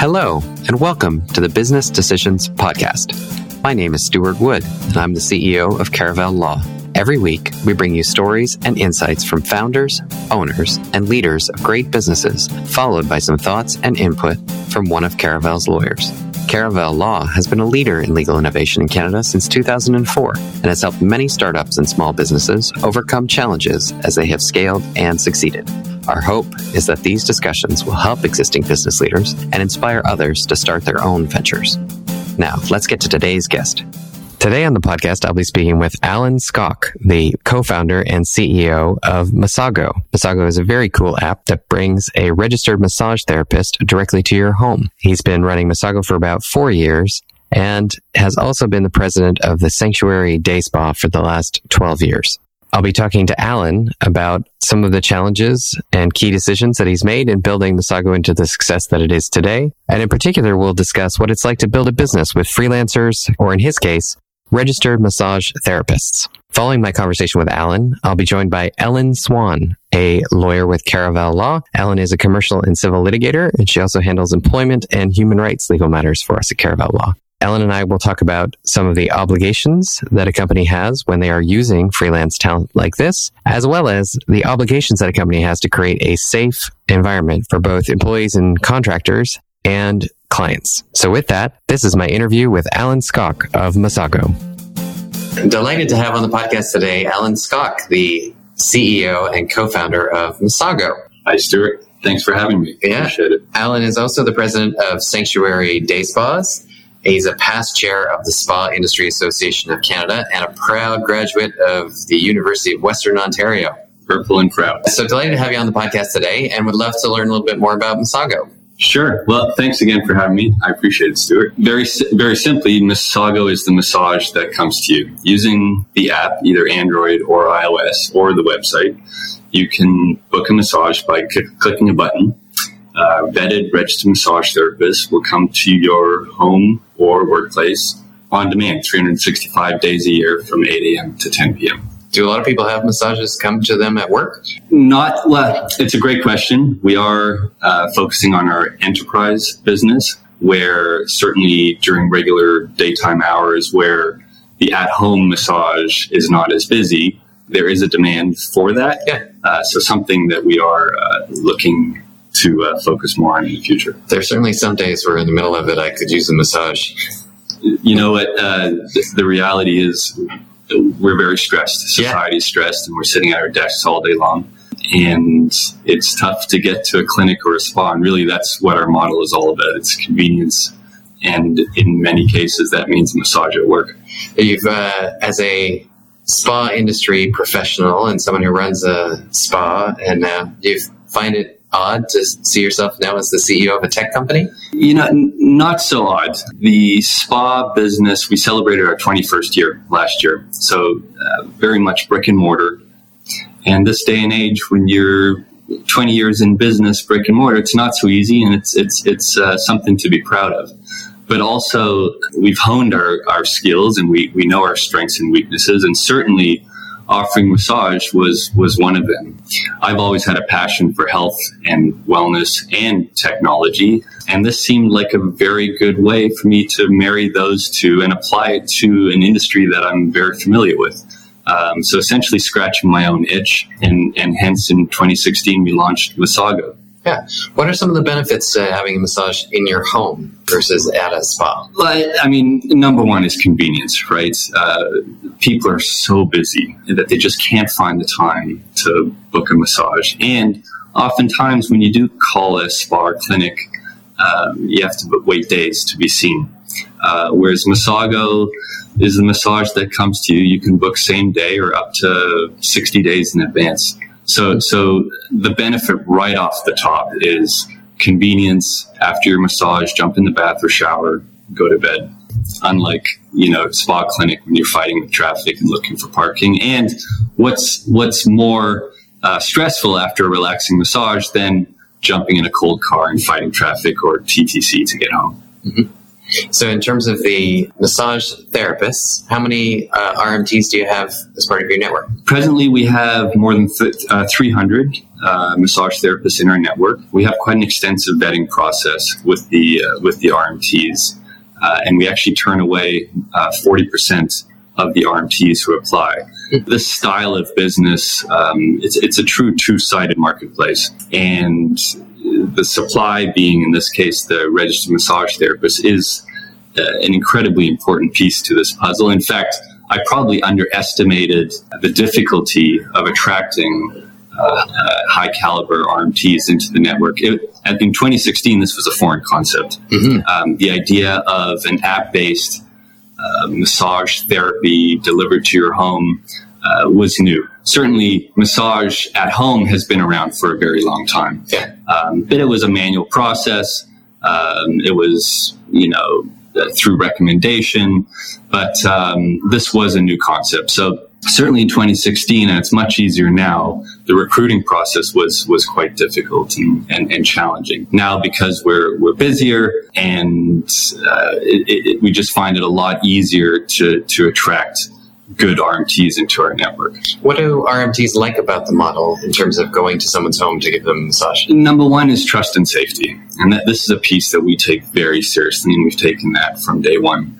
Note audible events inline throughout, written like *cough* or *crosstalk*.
Hello, and welcome to the Business Decisions Podcast. My name is Stuart Wood, and I'm the CEO of Caravel Law. Every week, we bring you stories and insights from founders, owners, and leaders of great businesses, followed by some thoughts and input from one of Caravel's lawyers. Caravel Law has been a leader in legal innovation in Canada since 2004 and has helped many startups and small businesses overcome challenges as they have scaled and succeeded. Our hope is that these discussions will help existing business leaders and inspire others to start their own ventures. Now, let's get to today's guest. Today on the podcast, I'll be speaking with Alan Skok, the co-founder and CEO of Masago. Masago is a very cool app that brings a registered massage therapist directly to your home. He's been running Masago for about four years and has also been the president of the Sanctuary Day Spa for the last 12 years. I'll be talking to Alan about some of the challenges and key decisions that he's made in building Masago into the success that it is today. And in particular, we'll discuss what it's like to build a business with freelancers, or in his case, registered massage therapists. Following my conversation with Alan, I'll be joined by Ellen Swan, a lawyer with Caravel Law. Ellen is a commercial and civil litigator, and she also handles employment and human rights legal matters for us at Caravel Law. Ellen and I will talk about some of the obligations that a company has when they are using freelance talent like this, as well as the obligations that a company has to create a safe environment for both employees and contractors and clients. So with that, this is my interview with Alan Skok of Masago. Delighted to have on the podcast today Alan Skok, the CEO and co-founder of Masago. Hi, Stuart. Thanks for having me. Yeah. Appreciate it. Alan is also the president of Sanctuary Day Spas He's a past chair of the Spa Industry Association of Canada and a proud graduate of the University of Western Ontario. Purple and proud. So delighted to have you on the podcast today and would love to learn a little bit more about Masago. Sure. Well, thanks again for having me. I appreciate it, Stuart. Very, very simply, Masago is the massage that comes to you using the app, either Android or iOS or the website. You can book a massage by c- clicking a button. Uh, vetted registered massage therapists will come to your home or workplace on demand 365 days a year from 8 a.m. to 10 p.m. Do a lot of people have massages come to them at work? Not, well, it's a great question. We are uh, focusing on our enterprise business, where certainly during regular daytime hours, where the at home massage is not as busy, there is a demand for that. Yeah. Uh, so, something that we are uh, looking to uh, focus more on in the future. There's certainly some days where in the middle of it I could use a massage. You know what? Uh, the, the, reality is we're very stressed. Society's yeah. stressed, and we're sitting at our desks all day long. And it's tough to get to a clinic or a spa. And really, that's what our model is all about. It's convenience. And in many cases, that means a massage at work. You've, uh, as a spa industry professional and someone who runs a spa, and uh, you find it odd to see yourself now as the CEO of a tech company? You know, n- not so odd. The spa business, we celebrated our 21st year last year. So, uh, very much brick and mortar. And this day and age, when you're 20 years in business, brick and mortar, it's not so easy and it's, it's, it's uh, something to be proud of. But also, we've honed our, our skills and we, we know our strengths and weaknesses. And certainly, offering massage was was one of them. I've always had a passion for health and wellness and technology, and this seemed like a very good way for me to marry those two and apply it to an industry that I'm very familiar with. Um, so essentially, scratching my own itch, and and hence in 2016 we launched Masago. Yeah. What are some of the benefits to having a massage in your home versus at a spa? Well, I mean, number one is convenience, right? Uh, people are so busy that they just can't find the time to book a massage. And oftentimes, when you do call a spa or clinic, uh, you have to wait days to be seen. Uh, whereas Masago is the massage that comes to you. You can book same day or up to 60 days in advance. So, so the benefit right off the top is convenience after your massage, jump in the bath or shower, go to bed. Unlike, you know, spa clinic when you're fighting with traffic and looking for parking. And what's, what's more uh, stressful after a relaxing massage than jumping in a cold car and fighting traffic or TTC to get home. Mm-hmm. So, in terms of the massage therapists, how many uh, RMTs do you have as part of your network? Presently, we have more than th- uh, 300 uh, massage therapists in our network. We have quite an extensive vetting process with the uh, with the RMTs, uh, and we actually turn away 40% uh, of the RMTs who apply. This style of business, um, it's, it's a true two-sided marketplace, and the supply being, in this case, the registered massage therapist, is uh, an incredibly important piece to this puzzle. In fact, I probably underestimated the difficulty of attracting uh, uh, high caliber RMTs into the network. It, in 2016, this was a foreign concept. Mm-hmm. Um, the idea of an app based uh, massage therapy delivered to your home uh, was new. Certainly, massage at home has been around for a very long time. Yeah. Um, but it was a manual process. Um, it was, you know, uh, through recommendation. But um, this was a new concept. So certainly in 2016, and it's much easier now, the recruiting process was was quite difficult and, and, and challenging. Now, because we're we're busier and uh, it, it, we just find it a lot easier to to attract good RMTs into our network. What do RMTs like about the model in terms of going to someone's home to give them a massage? Number one is trust and safety. And that this is a piece that we take very seriously, and we've taken that from day one.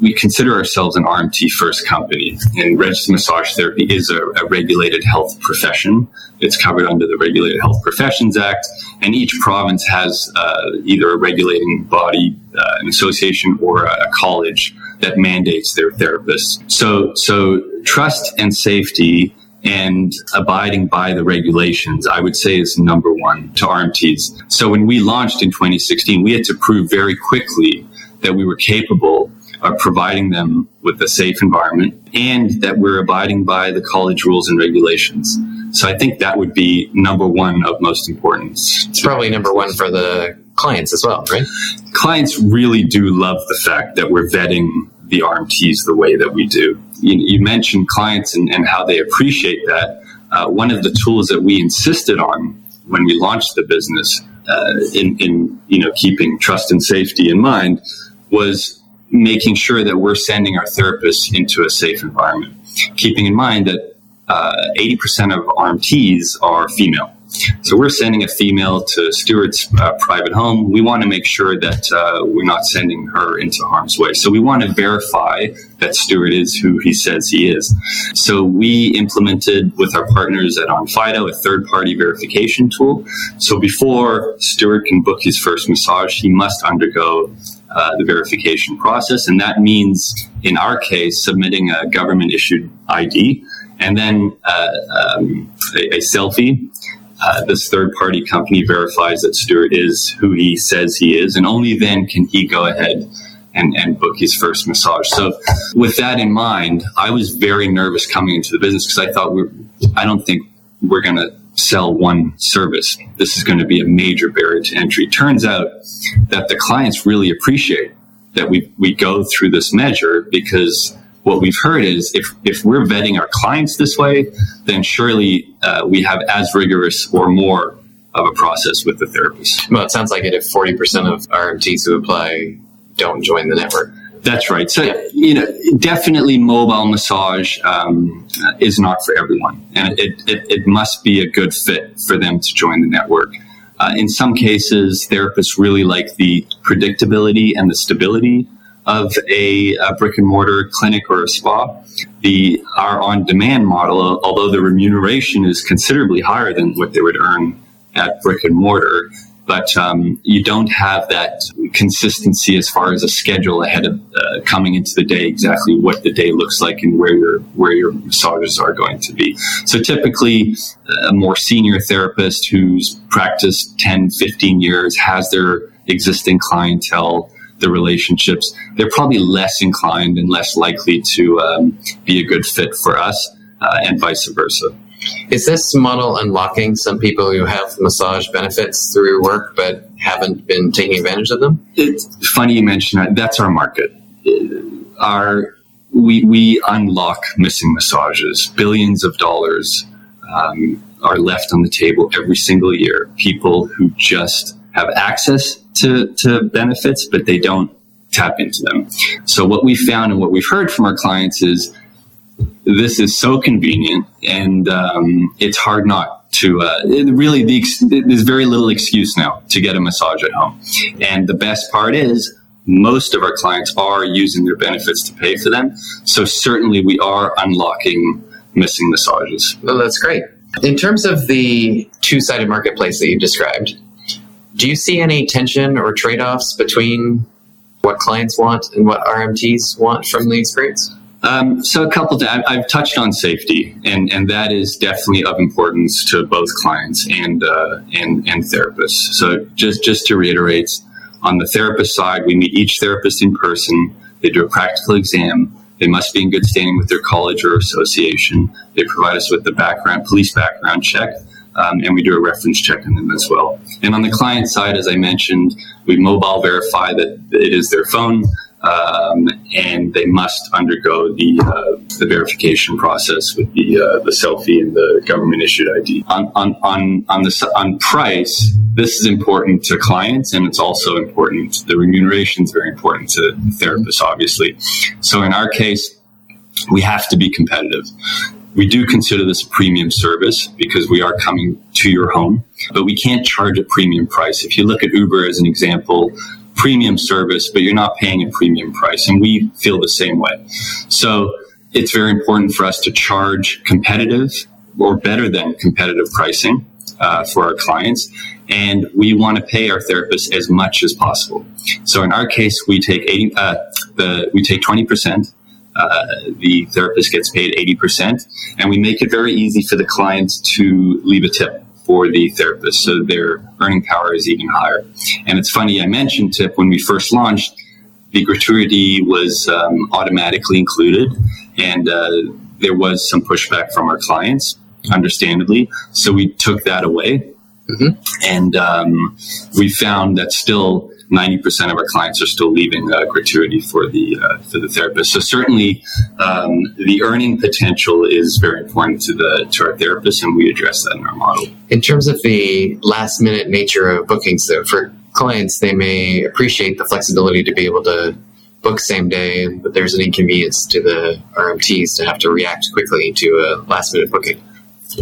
We consider ourselves an RMT first company, and registered massage therapy is a, a regulated health profession. It's covered under the Regulated Health Professions Act, and each province has uh, either a regulating body, uh, an association, or a, a college that mandates their therapists. So, so trust and safety and abiding by the regulations, I would say is number one to RMTs. So when we launched in 2016, we had to prove very quickly that we were capable of providing them with a safe environment and that we're abiding by the college rules and regulations. So I think that would be number one of most importance. It's probably number one for the clients as well, right? Clients really do love the fact that we're vetting the RMTs the way that we do. You, you mentioned clients and, and, how they appreciate that. Uh, one of the tools that we insisted on when we launched the business, uh, in, in you know keeping trust and safety in mind, was making sure that we're sending our therapists into a safe environment, keeping in mind that uh, 80% of RMTs are female. So we're sending a female to Stuart's uh, private home. We want to make sure that uh, we're not sending her into harm's way. So we want to verify that Stuart is who he says he is. So we implemented with our partners at Onfido a third-party verification tool. So before Stuart can book his first massage, he must undergo uh, the verification process, and that means, in our case, submitting a government-issued ID and then uh, um, a, a selfie uh, this third party company verifies that Stuart is who he says he is, and only then can he go ahead and, and book his first massage. So, with that in mind, I was very nervous coming into the business because I thought we're, I don't think we're going to sell one service. This is going to be a major barrier to entry. Turns out that the clients really appreciate that we, we go through this measure because what we've heard is if, if we're vetting our clients this way, then surely uh, we have as rigorous or more of a process with the therapist. Well, it sounds like it if 40% of RMTs who apply don't join the network. That's right. So, yeah. you know, definitely mobile massage um, is not for everyone. And it, it, it, must be a good fit for them to join the network. Uh, in some cases, therapists really like the predictability and the stability of a, a brick and mortar clinic or a spa. The our on demand model, although the remuneration is considerably higher than what they would earn at brick and mortar, but um, you don't have that consistency as far as a schedule ahead of uh, coming into the day exactly what the day looks like and where your where your massages are going to be so typically a more senior therapist who's practiced 10 15 years has their existing clientele the relationships, they're probably less inclined and less likely to um, be a good fit for us, uh, and vice versa. Is this model unlocking some people who have massage benefits through work but haven't been taking advantage of them? It's funny you mention that. That's our market. Our we we unlock missing massages. Billions of dollars um, are left on the table every single year. People who just have access to, to benefits, but they don't tap into them. So what we found and what we've heard from our clients is this is so convenient and um, it's hard not to uh, really the ex- there's very little excuse now to get a massage at home. And the best part is most of our clients are using their benefits to pay for them. So certainly we are unlocking missing massages. Well that's great. In terms of the two-sided marketplace that you described do you see any tension or trade-offs between what clients want and what rmts want from the experience um, so a couple. I've touched on safety, and, and that is definitely of importance to both clients and uh, and and therapists. So just just to reiterate, on the therapist side, we meet each therapist in person. They do a practical exam. They must be in good standing with their college or association. They provide us with the background police background check. Um, and we do a reference check on them as well. And on the client side, as I mentioned, we mobile verify that it is their phone um, and they must undergo the uh, the verification process with the uh, the selfie and the government issued ID. On on on on the on price, this is important to clients, and it's also important. The remuneration is very important to therapists, obviously. So in our case, we have to be competitive. We do consider this a premium service because we are coming to your home, but we can't charge a premium price. If you look at Uber as an example, premium service, but you're not paying a premium price. And we feel the same way. So it's very important for us to charge competitive or better than competitive pricing uh, for our clients. And we want to pay our therapists as much as possible. So in our case, we take 80, uh, the, we take 20%. Uh, the therapist gets paid 80%, and we make it very easy for the client to leave a tip for the therapist. So their earning power is even higher. And it's funny, I mentioned TIP when we first launched, the gratuity was um, automatically included, and uh, there was some pushback from our clients, understandably. So we took that away. Mm-hmm. And um, we found that still 90% of our clients are still leaving uh, gratuity for the uh, for the therapist. So certainly, um, the earning potential is very important to the to our therapists, and we address that in our model. In terms of the last minute nature of bookings, though, for clients, they may appreciate the flexibility to be able to book same day, but there's an inconvenience to the RMTs to have to react quickly to a last minute booking.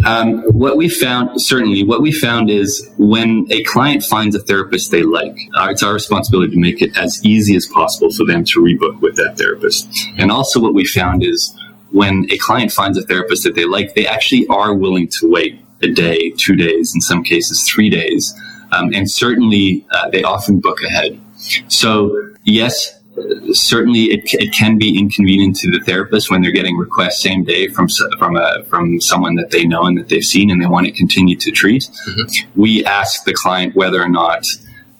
Um, what we found, certainly, what we found is when a client finds a therapist they like, uh, it's our responsibility to make it as easy as possible for them to rebook with that therapist. And also, what we found is when a client finds a therapist that they like, they actually are willing to wait a day, two days, in some cases, three days. Um, and certainly, uh, they often book ahead. So, yes, certainly it, it can be inconvenient to the therapist when they're getting requests same day from from a from someone that they know and that they've seen and they want to continue to treat. Mm-hmm. We ask the client whether or not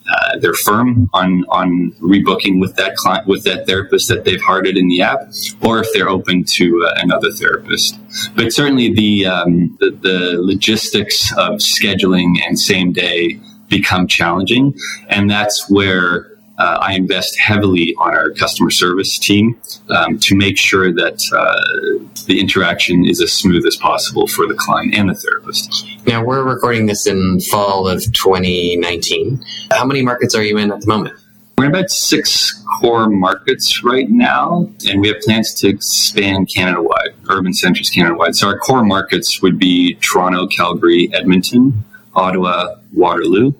uh, they're firm on on rebooking with that client with that therapist that they've hearted in the app, or if they're open to uh, another therapist. But certainly the, um, the the logistics of scheduling and same day become challenging, and that's where uh, I invest heavily on our customer service team um, to make sure that uh, the interaction is as smooth as possible for the client and the therapist. Now, we're recording this in fall of 2019. How many markets are you in at the moment? We're in about six core markets right now, and we have plans to expand Canada wide, urban centers Canada wide. So, our core markets would be Toronto, Calgary, Edmonton, Ottawa, Waterloo.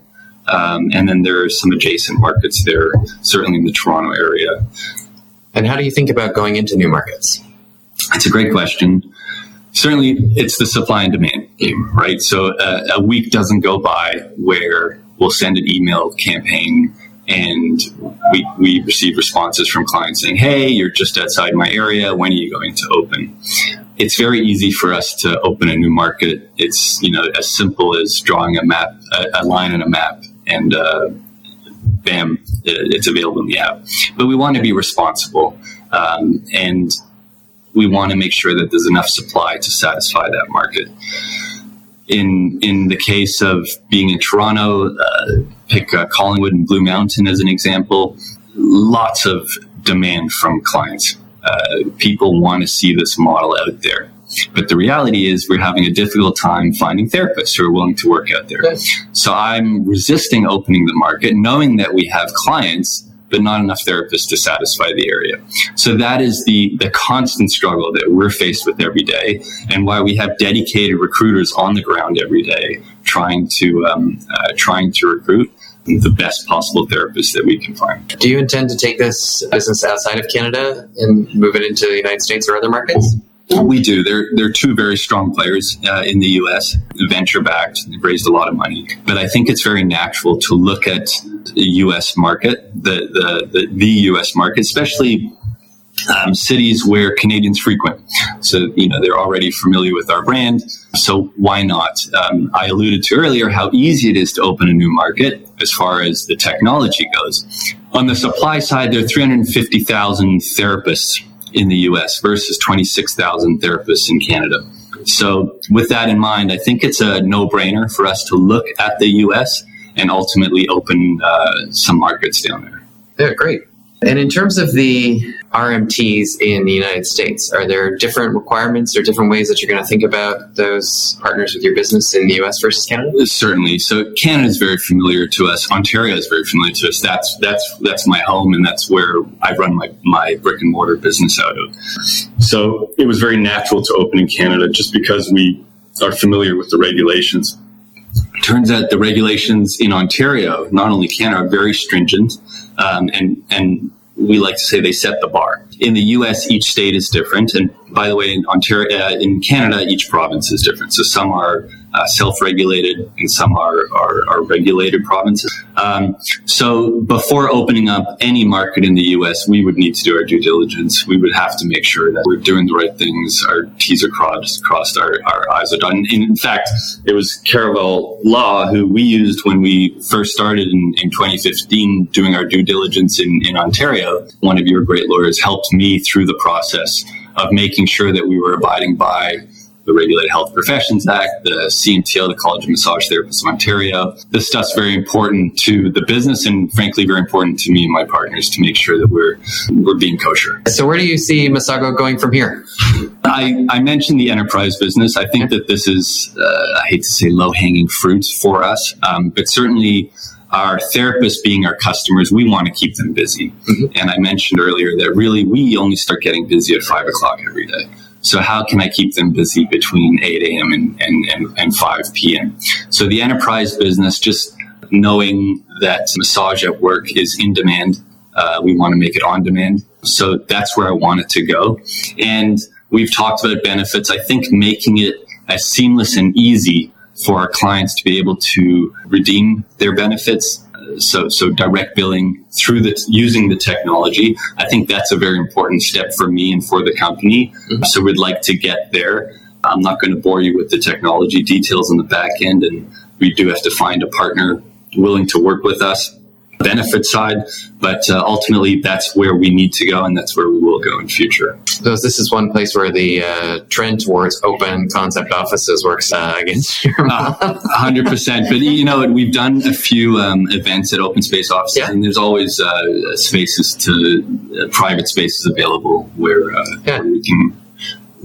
Um, and then there are some adjacent markets there, certainly in the Toronto area. And how do you think about going into new markets? It's a great question. Certainly, it's the supply and demand game, right? So uh, a week doesn't go by where we'll send an email campaign and we, we receive responses from clients saying, Hey, you're just outside my area. When are you going to open? It's very easy for us to open a new market. It's, you know, as simple as drawing a map, a, a line in a map and uh, bam, it's available in the app. But we want to be responsible, um, and we want to make sure that there's enough supply to satisfy that market. In in the case of being in Toronto, uh, pick uh, Collingwood and Blue Mountain as an example. Lots of demand from clients. Uh, people want to see this model out there. But the reality is, we're having a difficult time finding therapists who are willing to work out there. So I'm resisting opening the market, knowing that we have clients but not enough therapists to satisfy the area. So that is the, the constant struggle that we're faced with every day and why we have dedicated recruiters on the ground every day trying to, um, uh, trying to recruit the best possible therapists that we can find. Do you intend to take this business outside of Canada and move it into the United States or other markets? We do. There are two very strong players uh, in the U.S. Venture backed. Raised a lot of money, but I think it's very natural to look at the U.S. market, the the the, the U.S. market, especially um, cities where Canadians frequent. So, you know, they're already familiar with our brand. So why not? Um, I alluded to earlier how easy it is to open a new market as far as the technology goes. On the supply side, there are 350,000 therapists in the US versus 26,000 therapists in Canada. So, with that in mind, I think it's a no brainer for us to look at the US and ultimately open uh, some markets down there. Yeah, great. And in terms of the RMTs in the United States, are there different requirements or different ways that you're going to think about those partners with your business in the US versus Canada? Certainly. So Canada is very familiar to us. Ontario is very familiar to us. That's that's that's my home and that's where I run my, my brick and mortar business out of. So it was very natural to open in Canada just because we are familiar with the regulations. Turns out the regulations in Ontario, not only Canada, are very stringent um, and and we like to say they set the bar. In the U.S., each state is different, and by the way, in Ontario, uh, in Canada, each province is different. So some are uh, self-regulated, and some are are, are regulated provinces. Um, so before opening up any market in the U.S., we would need to do our due diligence. We would have to make sure that we're doing the right things. Our T's are crossed, crossed our, our I's are done. In fact, it was Caravel Law who we used when we first started in, in 2015 doing our due diligence in, in Ontario. One of your great lawyers helped me through the process of making sure that we were abiding by the Regulated Health Professions Act, the CMTO, the College of Massage Therapists of Ontario. This stuff's very important to the business and frankly very important to me and my partners to make sure that we're we're being kosher. So where do you see Masago going from here? I, I mentioned the enterprise business. I think that this is, uh, I hate to say low hanging fruits for us, um, but certainly our therapists being our customers, we want to keep them busy. Mm-hmm. And I mentioned earlier that really we only start getting busy at five o'clock every day. So how can I keep them busy between 8 a.m. And, and, and, and 5 p.m.? So the enterprise business, just knowing that massage at work is in demand, uh, we want to make it on demand. So that's where I want it to go. And we've talked about benefits. I think making it as seamless and easy for our clients to be able to redeem their benefits so so direct billing through the using the technology. I think that's a very important step for me and for the company. Mm-hmm. So we'd like to get there. I'm not going to bore you with the technology details on the back end, and we do have to find a partner willing to work with us benefit side, but uh, ultimately that's where we need to go and that's where we will go in future. So this is one place where the uh, trend towards open concept offices works uh, against *laughs* your uh, hundred percent. But you know, we've done a few um, events at open space offices, yeah. and there's always uh, spaces to uh, private spaces available where, yeah. where we can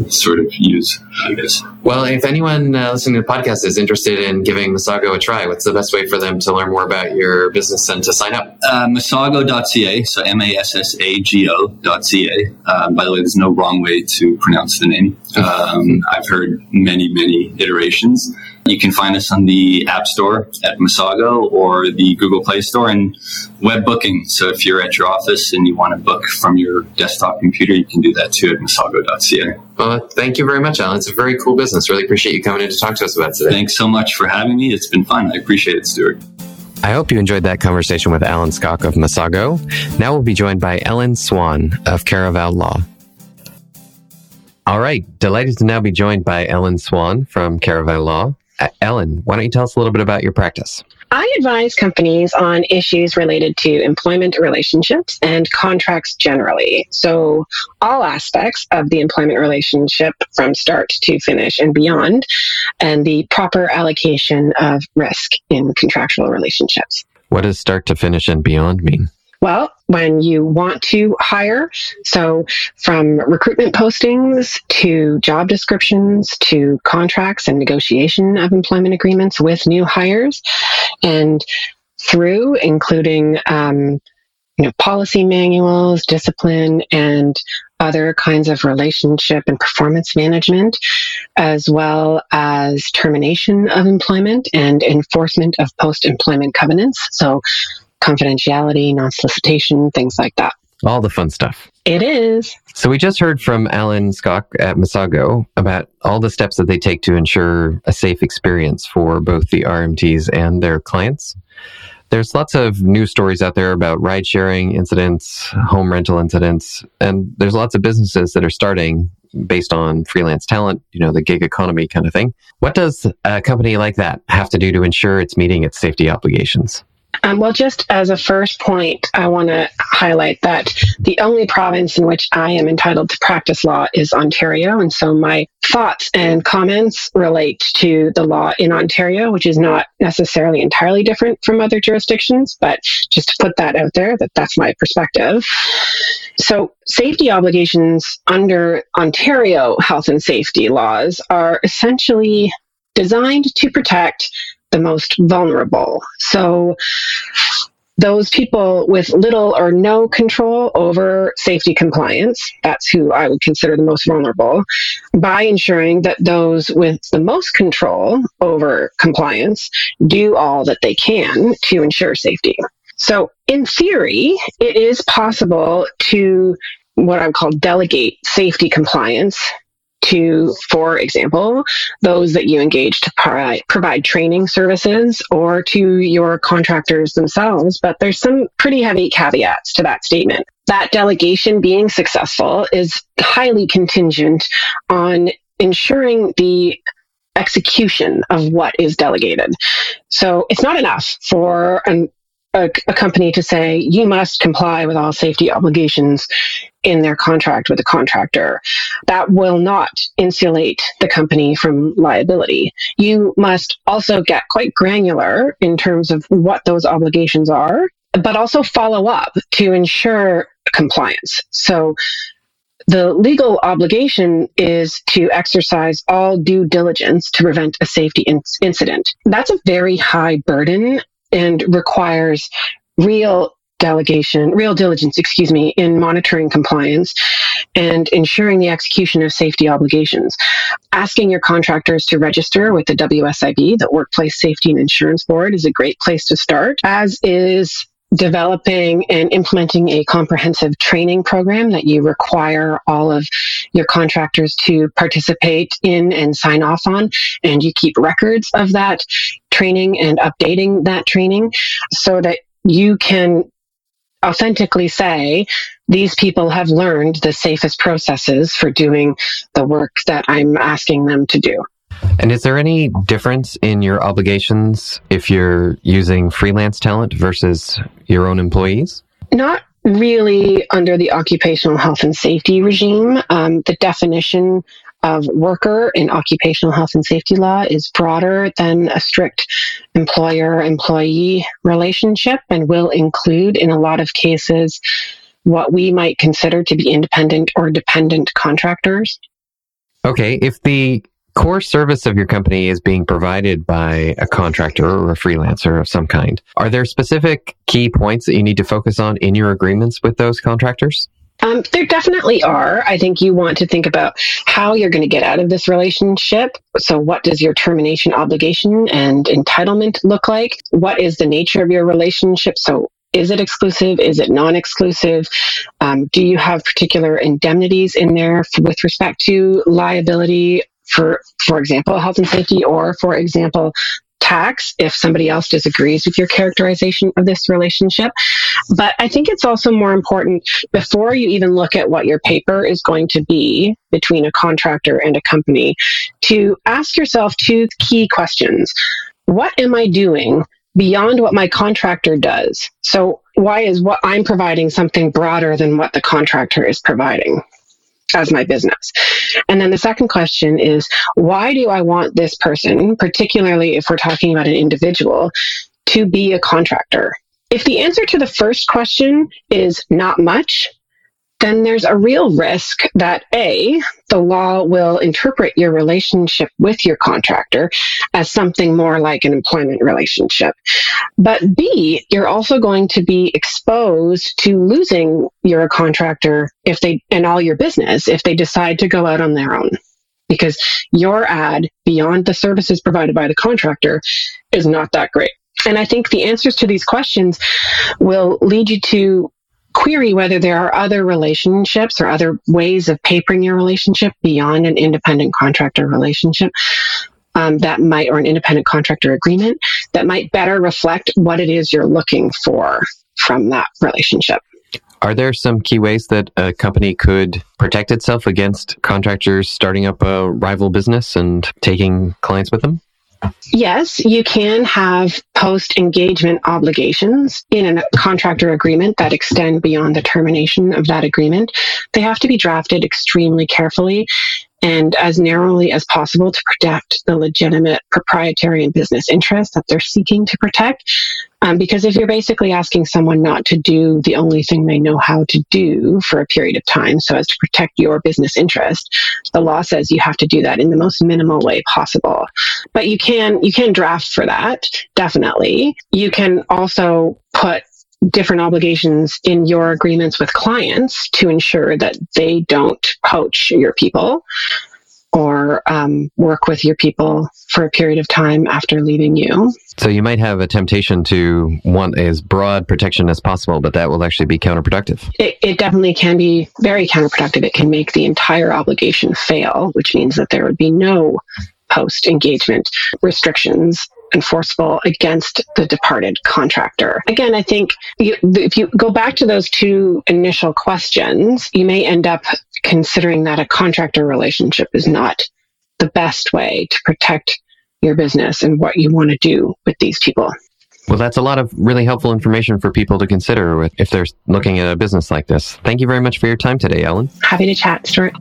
sort of use, I guess. Well, if anyone uh, listening to the podcast is interested in giving Masago a try, what's the best way for them to learn more about your business and to sign up? Uh, Massago.ca, so M A S S A G O.ca. Uh, by the way, there's no wrong way to pronounce the name. Um, I've heard many, many iterations. You can find us on the App Store at Masago or the Google Play Store and web booking. So if you're at your office and you want to book from your desktop computer, you can do that too at masago.ca. Well, thank you very much, Alan. It's a very cool business. Really appreciate you coming in to talk to us about today. Thanks so much for having me. It's been fun. I appreciate it, Stuart. I hope you enjoyed that conversation with Alan Skok of Masago. Now we'll be joined by Ellen Swan of Caravel Law. All right. Delighted to now be joined by Ellen Swan from Caravel Law. Uh, Ellen, why don't you tell us a little bit about your practice? I advise companies on issues related to employment relationships and contracts generally. So, all aspects of the employment relationship from start to finish and beyond, and the proper allocation of risk in contractual relationships. What does start to finish and beyond mean? Well, when you want to hire, so from recruitment postings to job descriptions to contracts and negotiation of employment agreements with new hires, and through including um, you know, policy manuals, discipline, and other kinds of relationship and performance management, as well as termination of employment and enforcement of post employment covenants. So, confidentiality, non solicitation, things like that. All the fun stuff. It is. So we just heard from Alan Skok at Masago about all the steps that they take to ensure a safe experience for both the RMTs and their clients. There's lots of news stories out there about ride sharing incidents, home rental incidents, and there's lots of businesses that are starting based on freelance talent, you know, the gig economy kind of thing. What does a company like that have to do to ensure it's meeting its safety obligations? Um, well, just as a first point, I want to highlight that the only province in which I am entitled to practice law is Ontario. And so my thoughts and comments relate to the law in Ontario, which is not necessarily entirely different from other jurisdictions, but just to put that out there, that that's my perspective. So safety obligations under Ontario health and safety laws are essentially designed to protect the most vulnerable. So those people with little or no control over safety compliance, that's who I would consider the most vulnerable, by ensuring that those with the most control over compliance do all that they can to ensure safety. So, in theory, it is possible to what I would call delegate safety compliance to, for example, those that you engage to provide, training services or to your contractors themselves. But there's some pretty heavy caveats to that statement. That delegation being successful is highly contingent on ensuring the execution of what is delegated. So it's not enough for an a, a, company to say you must comply with all safety obligations in their contract with the contractor. That will not insulate the company from liability. You must also get quite granular in terms of what those obligations are, but also follow up to ensure compliance. So the legal obligation is to exercise all due diligence to prevent a safety in- incident. That's a very high burden and requires real delegation, real diligence, excuse me, in monitoring compliance and ensuring the execution of safety obligations. Asking your contractors to register with the WSIB, the Workplace Safety and Insurance Board, is a great place to start, as is developing and implementing a comprehensive training program that you require all of your contractors to participate in and sign off on. And you keep records of that training and updating that training so that you can authentically say these people have learned the safest processes for doing the work that I'm asking them to do. And is there any difference in your obligations if you're using freelance talent versus your own employees? Not really under the occupational health and safety regime. Um, the definition of worker in occupational health and safety law is broader than a strict employer employee relationship and will include, in a lot of cases, what we might consider to be independent or dependent contractors. Okay, if the core service of your company is being provided by a contractor or a freelancer of some kind, are there specific key points that you need to focus on in your agreements with those contractors? Um, there definitely are. I think you want to think about how you're going to get out of this relationship. So, what does your termination obligation and entitlement look like? What is the nature of your relationship? So, is it exclusive? Is it non exclusive? Um, do you have particular indemnities in there with respect to liability for, for example, health and safety, or for example, tax if somebody else disagrees with your characterization of this relationship. But I think it's also more important before you even look at what your paper is going to be between a contractor and a company to ask yourself two key questions. What am I doing beyond what my contractor does? So why is what I'm providing something broader than what the contractor is providing? As my business. And then the second question is why do I want this person, particularly if we're talking about an individual, to be a contractor? If the answer to the first question is not much, then there's a real risk that A, the law will interpret your relationship with your contractor as something more like an employment relationship. But B, you're also going to be exposed to losing your contractor if they, and all your business if they decide to go out on their own. Because your ad beyond the services provided by the contractor is not that great. And I think the answers to these questions will lead you to query whether there are other relationships or other ways of papering your relationship beyond an independent contractor relationship um, that might, or an independent contractor agreement that might better reflect what it is you're looking for from that relationship. Are there some key ways that a company could protect itself against contractors starting up a rival business and taking clients with them? Yes, you can have post engagement obligations in a contractor agreement that extend beyond the termination of that agreement. They have to be drafted extremely carefully and as narrowly as possible to protect the legitimate proprietary and business interests that they're seeking to protect. Um, because if you're basically asking someone not to do the only thing they know how to do for a period of time so as to protect your business interest, the law says you have to do that in the most minimal way possible. But you can, you can draft for that, definitely. You can also put different obligations in your agreements with clients to ensure that they don't poach your people or um, work with your people for a period of time after leaving you. So you might have a temptation to want as broad protection as possible, but that will actually be counterproductive. It, it definitely can be very counterproductive. It can make the entire obligation fail, which means that there would be no post engagement restrictions enforceable against the departed contractor. Again, I think you, if you go back to those two initial questions, you may end up considering that a contractor relationship is not the best way to protect your business and what you want to do with these people. Well, that's a lot of really helpful information for people to consider if they're looking at a business like this. Thank you very much for your time today, Ellen. Happy to chat, Stuart.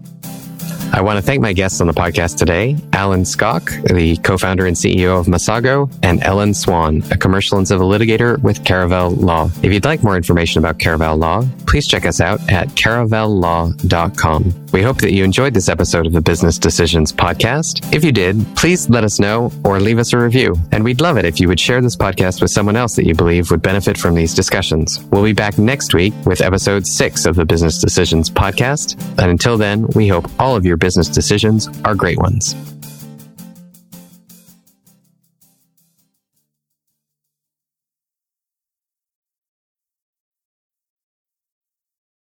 I want to thank my guests on the podcast today Alan Skok, the co founder and CEO of Masago, and Ellen Swan, a commercial and civil litigator with Caravel Law. If you'd like more information about Caravel Law, please check us out at caravellaw.com. We hope that you enjoyed this episode of the Business Decisions podcast. If you did, please let us know or leave us a review. And we'd love it if you would share this podcast with someone else that you believe would benefit from these discussions. We'll be back next week with episode six of the Business Decisions podcast. And until then, we hope all of your business decisions are great ones.